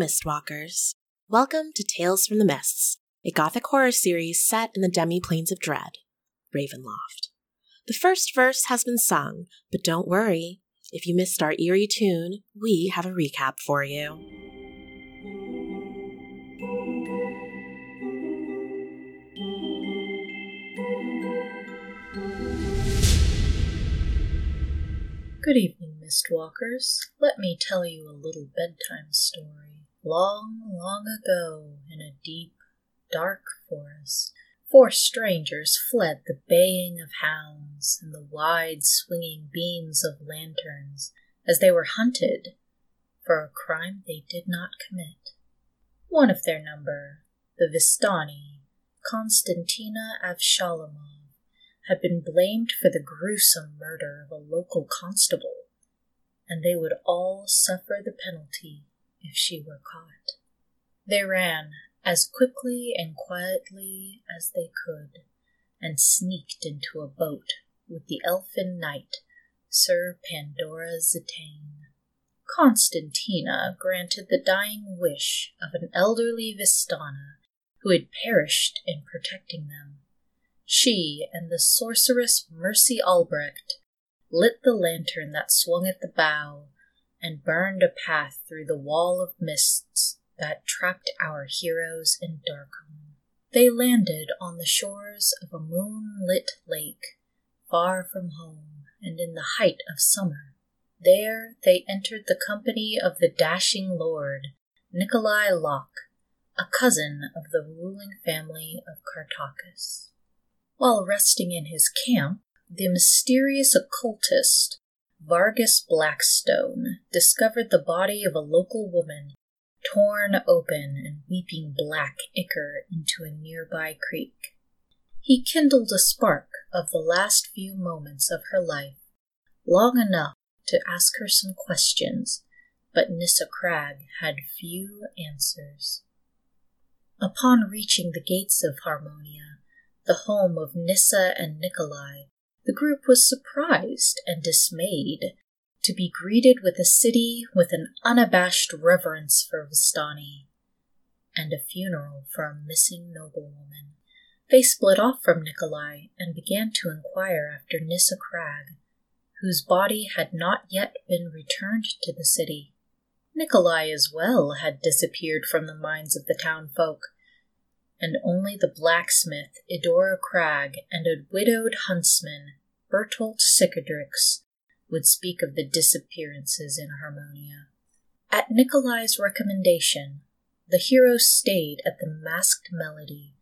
Mistwalkers. Welcome to Tales from the Mists, a gothic horror series set in the demi-planes of dread, Ravenloft. The first verse has been sung, but don't worry. If you missed our eerie tune, we have a recap for you. Good evening, Mistwalkers. Let me tell you a little bedtime story. Long, long ago, in a deep, dark forest, four strangers fled the baying of hounds and the wide swinging beams of lanterns as they were hunted for a crime they did not commit. One of their number, the Vistani, Konstantina Avshalomov, had been blamed for the gruesome murder of a local constable, and they would all suffer the penalty if she were caught. They ran as quickly and quietly as they could and sneaked into a boat with the elfin knight, Sir Pandora Zitane. Constantina granted the dying wish of an elderly Vistana who had perished in protecting them she and the sorceress Mercy Albrecht lit the lantern that swung at the bow and burned a path through the wall of mists that trapped our heroes in Darkholme. They landed on the shores of a moonlit lake, far from home and in the height of summer. There they entered the company of the dashing lord, Nikolai Locke, a cousin of the ruling family of Kartakass. While resting in his camp, the mysterious occultist Vargas Blackstone discovered the body of a local woman torn open and weeping black ichor into a nearby creek. He kindled a spark of the last few moments of her life, long enough to ask her some questions, but Nissa Crag had few answers. Upon reaching the gates of Harmonia, the home of Nissa and Nikolai, the group was surprised and dismayed to be greeted with a city with an unabashed reverence for Vistani and a funeral for a missing noblewoman. They split off from Nikolai and began to inquire after Nissa Crag, whose body had not yet been returned to the city. Nikolai as well had disappeared from the minds of the townfolk, and only the blacksmith Idora Crag and a widowed huntsman, Bertolt Cicadrix, would speak of the disappearances in Harmonia. At Nikolai's recommendation, the heroes stayed at the Masked Melody,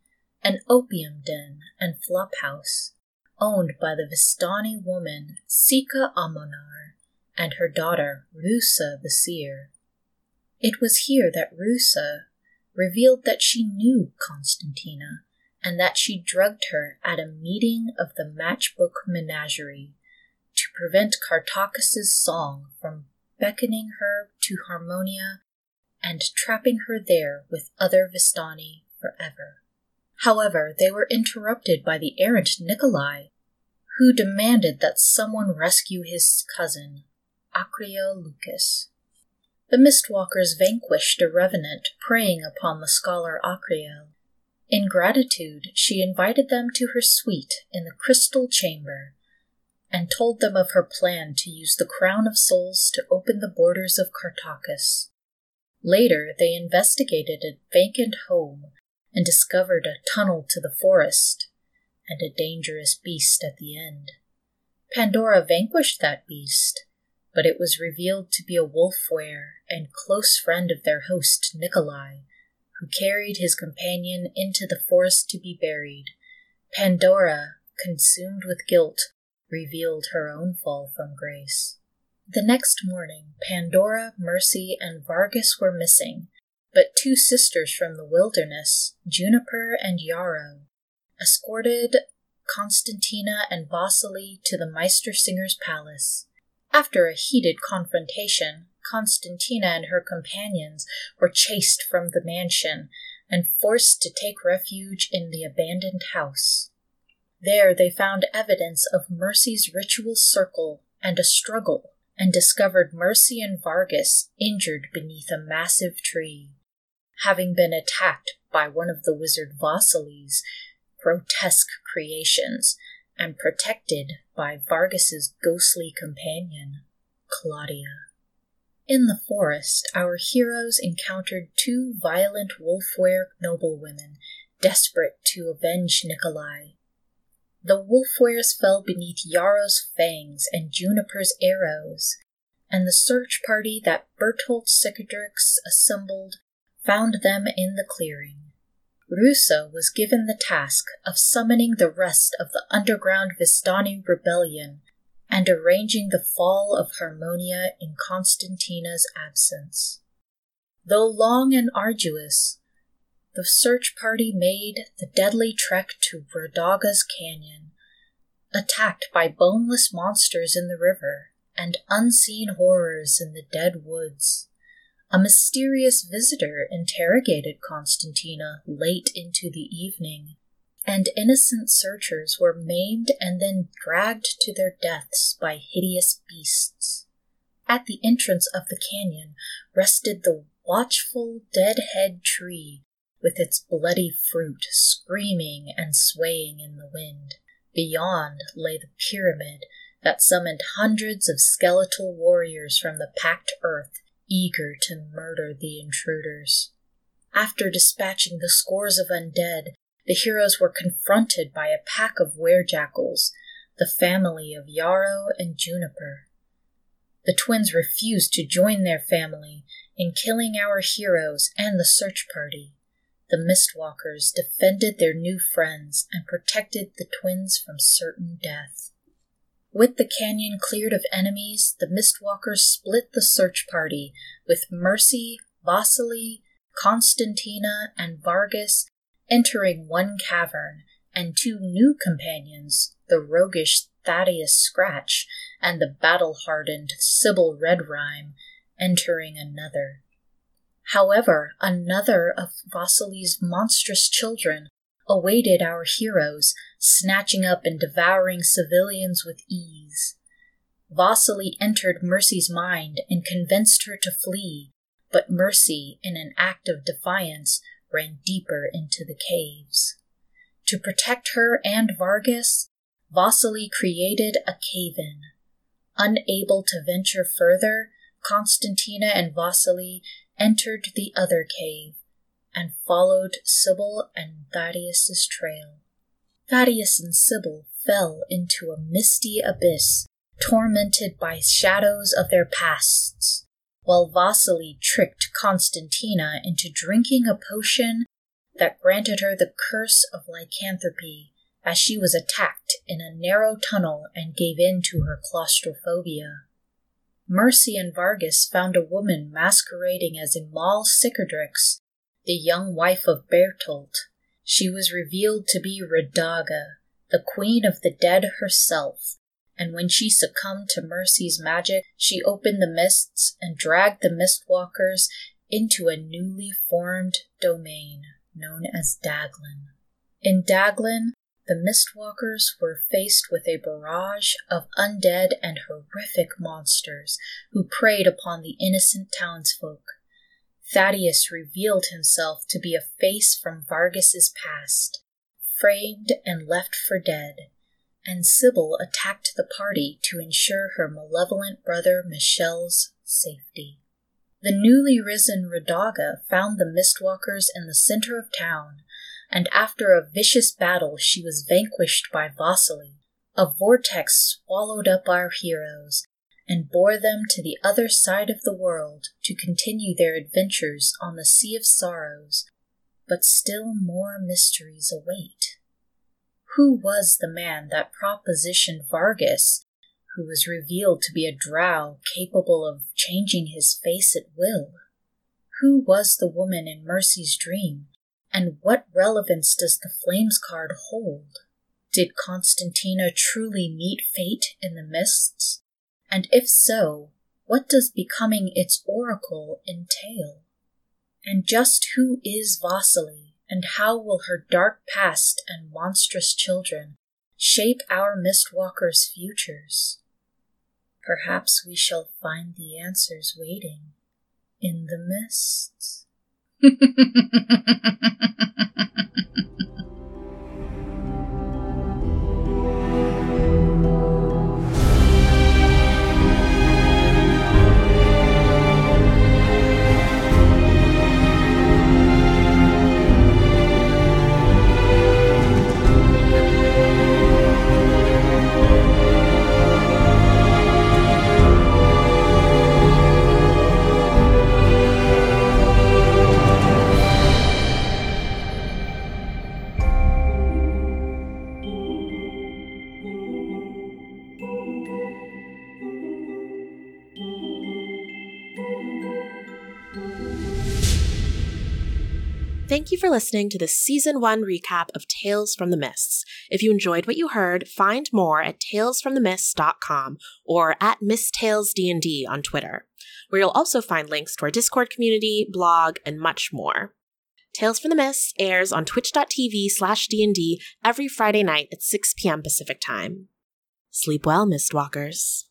an opium den and flophouse owned by the Vistani woman Sika Amonar and her daughter Rusa the Seer. It was here that Rusa revealed that she knew Constantina and that she drugged her at a meeting of the Matchbook Menagerie to prevent Kartakass's song from beckoning her to Harmonia and trapping her there with other Vistani forever. However, they were interrupted by the errant Nikolai, who demanded that someone rescue his cousin, Acria Lucas. The Mistwalkers vanquished a revenant preying upon the scholar Acriel. In gratitude, she invited them to her suite in the Crystal Chamber and told them of her plan to use the Crown of Souls to open the borders of Kartakass. Later, they investigated a vacant home and discovered a tunnel to the forest and a dangerous beast at the end. Pandora vanquished that beast but it was revealed to be a wolf were and close friend of their host, Nikolai, who carried his companion into the forest to be buried. Pandora, consumed with guilt, revealed her own fall from grace. The next morning, Pandora, Mercy, and Vargas were missing, but two sisters from the wilderness, Juniper and Yarrow, escorted Constantina and Vasily to the Meistersinger's palace. After a heated confrontation, Constantina and her companions were chased from the mansion and forced to take refuge in the abandoned house. There they found evidence of Mercy's ritual circle and a struggle and discovered Mercy and Vargas injured beneath a massive tree, having been attacked by one of the wizard Vasily's grotesque creations and protected by Vargas's ghostly companion, Claudia. In the forest, our heroes encountered two violent wolfwere noblewomen desperate to avenge Nikolai. The wolfweres fell beneath Yarrow's fangs and Juniper's arrows, and the search party that Bertolt Cicadrix assembled found them in the clearing. Rusa was given the task of summoning the rest of the underground Vistani rebellion and arranging the fall of Harmonia in Constantina's absence. Though long and arduous, the search party made the deadly trek to Rodaga's canyon, attacked by boneless monsters in the river and unseen horrors in the dead woods. A mysterious visitor interrogated Constantina late into the evening, and innocent searchers were maimed and then dragged to their deaths by hideous beasts. At the entrance of the canyon rested the watchful dead-head tree with its bloody fruit screaming and swaying in the wind. Beyond lay the pyramid that summoned hundreds of skeletal warriors from the packed earth eager to murder the intruders. After dispatching the scores of undead, the heroes were confronted by a pack of werejackals, the family of Yarrow and Juniper. The twins refused to join their family in killing our heroes and the search party. The Mistwalkers defended their new friends and protected the twins from certain death. With the canyon cleared of enemies, the Mistwalkers split the search party, with Mercy, Vasily, Constantina, and Vargas entering one cavern, and two new companions, the roguish Thaddeus Scratch and the battle hardened Sybil Redrime, entering another. However, another of Vasily's monstrous children awaited our heroes, snatching up and devouring civilians with ease. Vasily entered Mercy's mind and convinced her to flee, but Mercy, in an act of defiance, ran deeper into the caves. To protect her and Vargas, Vasily created a cave in. Unable to venture further, Constantina and Vasily entered the other cave and followed Sybil and Thaddeus's trail. Thaddeus and Sybil fell into a misty abyss, tormented by shadows of their pasts, while Vasily tricked Constantina into drinking a potion that granted her the curse of lycanthropy as she was attacked in a narrow tunnel and gave in to her claustrophobia. Mercy and Vargas found a woman masquerading as Imal Cicadrix, the young wife of Bertolt. She was revealed to be Rodaga, the queen of the dead herself, and when she succumbed to Mercy's magic, she opened the mists and dragged the Mistwalkers into a newly formed domain known as Daglin. In Daglin, the Mistwalkers were faced with a barrage of undead and horrific monsters who preyed upon the innocent townsfolk. Thaddeus revealed himself to be a face from Vargas's past, framed and left for dead, and Sybil attacked the party to ensure her malevolent brother Michel's safety. The newly risen Rodaga found the Mistwalkers in the center of town, and after a vicious battle she was vanquished by Vasily. A vortex swallowed up our heroes and bore them to the other side of the world to continue their adventures on the Sea of Sorrows, but still more mysteries await. Who was the man that propositioned Vargas, who was revealed to be a drow capable of changing his face at will? Who was the woman in Mercy's dream, and what relevance does the Flames card hold? Did Constantina truly meet fate in the mists? And if so, what does becoming its oracle entail? And just who is Vasily? and how will her dark past and monstrous children shape our Mistwalkers' futures? Perhaps we shall find the answers waiting in the mists. Thank you for listening to the season one recap of Tales from the Mists. If you enjoyed what you heard, find more at talesfromthemists.com or at MissTalesDND on Twitter, where you'll also find links to our Discord community, blog, and much more. Tales from the Mists airs on twitch.tv slash DND every Friday night at 6 p.m. Pacific Time. Sleep well, Mistwalkers.